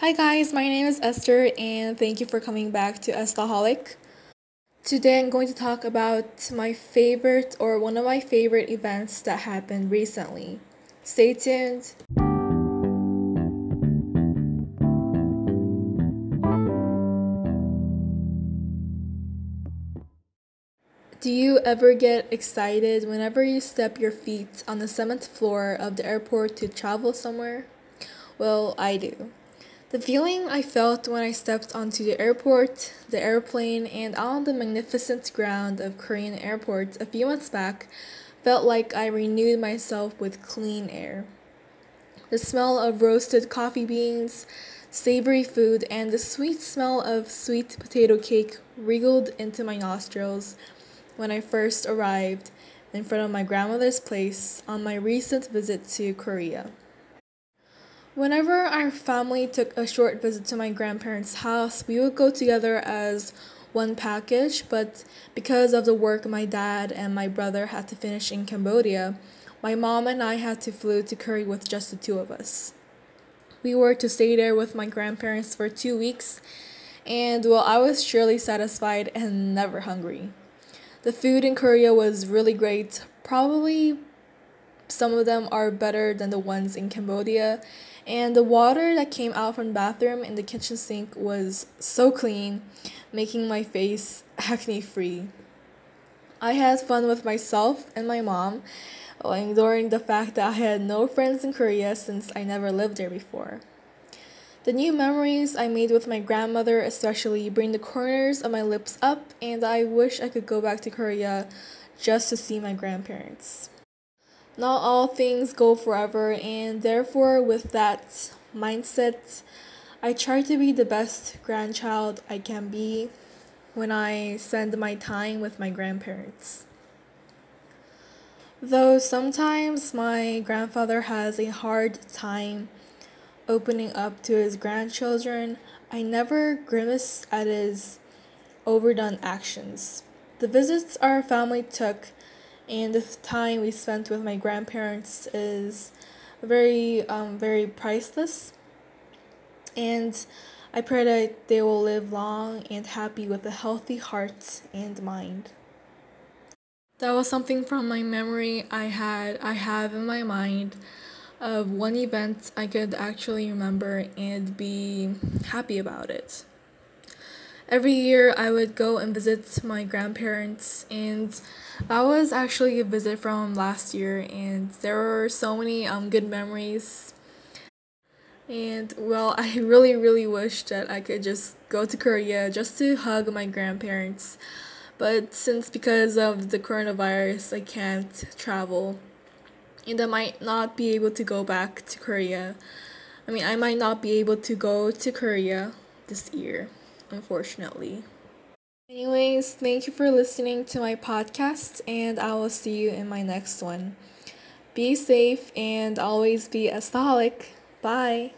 Hi guys, my name is Esther and thank you for coming back to Estaholic. Today I'm going to talk about my favorite or one of my favorite events that happened recently. Stay tuned. Do you ever get excited whenever you step your feet on the seventh floor of the airport to travel somewhere? Well, I do. The feeling I felt when I stepped onto the airport, the airplane, and on the magnificent ground of Korean airports a few months back felt like I renewed myself with clean air. The smell of roasted coffee beans, savory food, and the sweet smell of sweet potato cake wriggled into my nostrils when I first arrived in front of my grandmother's place on my recent visit to Korea. Whenever our family took a short visit to my grandparents' house, we would go together as one package, but because of the work my dad and my brother had to finish in Cambodia, my mom and I had to flew to Korea with just the two of us. We were to stay there with my grandparents for two weeks, and well, I was surely satisfied and never hungry. The food in Korea was really great, probably some of them are better than the ones in Cambodia. And the water that came out from the bathroom and the kitchen sink was so clean, making my face acne free. I had fun with myself and my mom, ignoring the fact that I had no friends in Korea since I never lived there before. The new memories I made with my grandmother, especially, bring the corners of my lips up, and I wish I could go back to Korea just to see my grandparents. Not all things go forever, and therefore, with that mindset, I try to be the best grandchild I can be when I spend my time with my grandparents. Though sometimes my grandfather has a hard time opening up to his grandchildren, I never grimace at his overdone actions. The visits our family took and the time we spent with my grandparents is very um, very priceless. And i pray that they will live long and happy with a healthy heart and mind. That was something from my memory i had i have in my mind of one event i could actually remember and be happy about it every year I would go and visit my grandparents, and that was actually a visit from last year, and there were so many um, good memories. And well, I really, really wish that I could just go to Korea just to hug my grandparents. But since because of the coronavirus, I can't travel. And I might not be able to go back to Korea. I mean, I might not be able to go to Korea this year unfortunately. Anyways, thank you for listening to my podcast, and I will see you in my next one. Be safe and always be a staholic. Bye.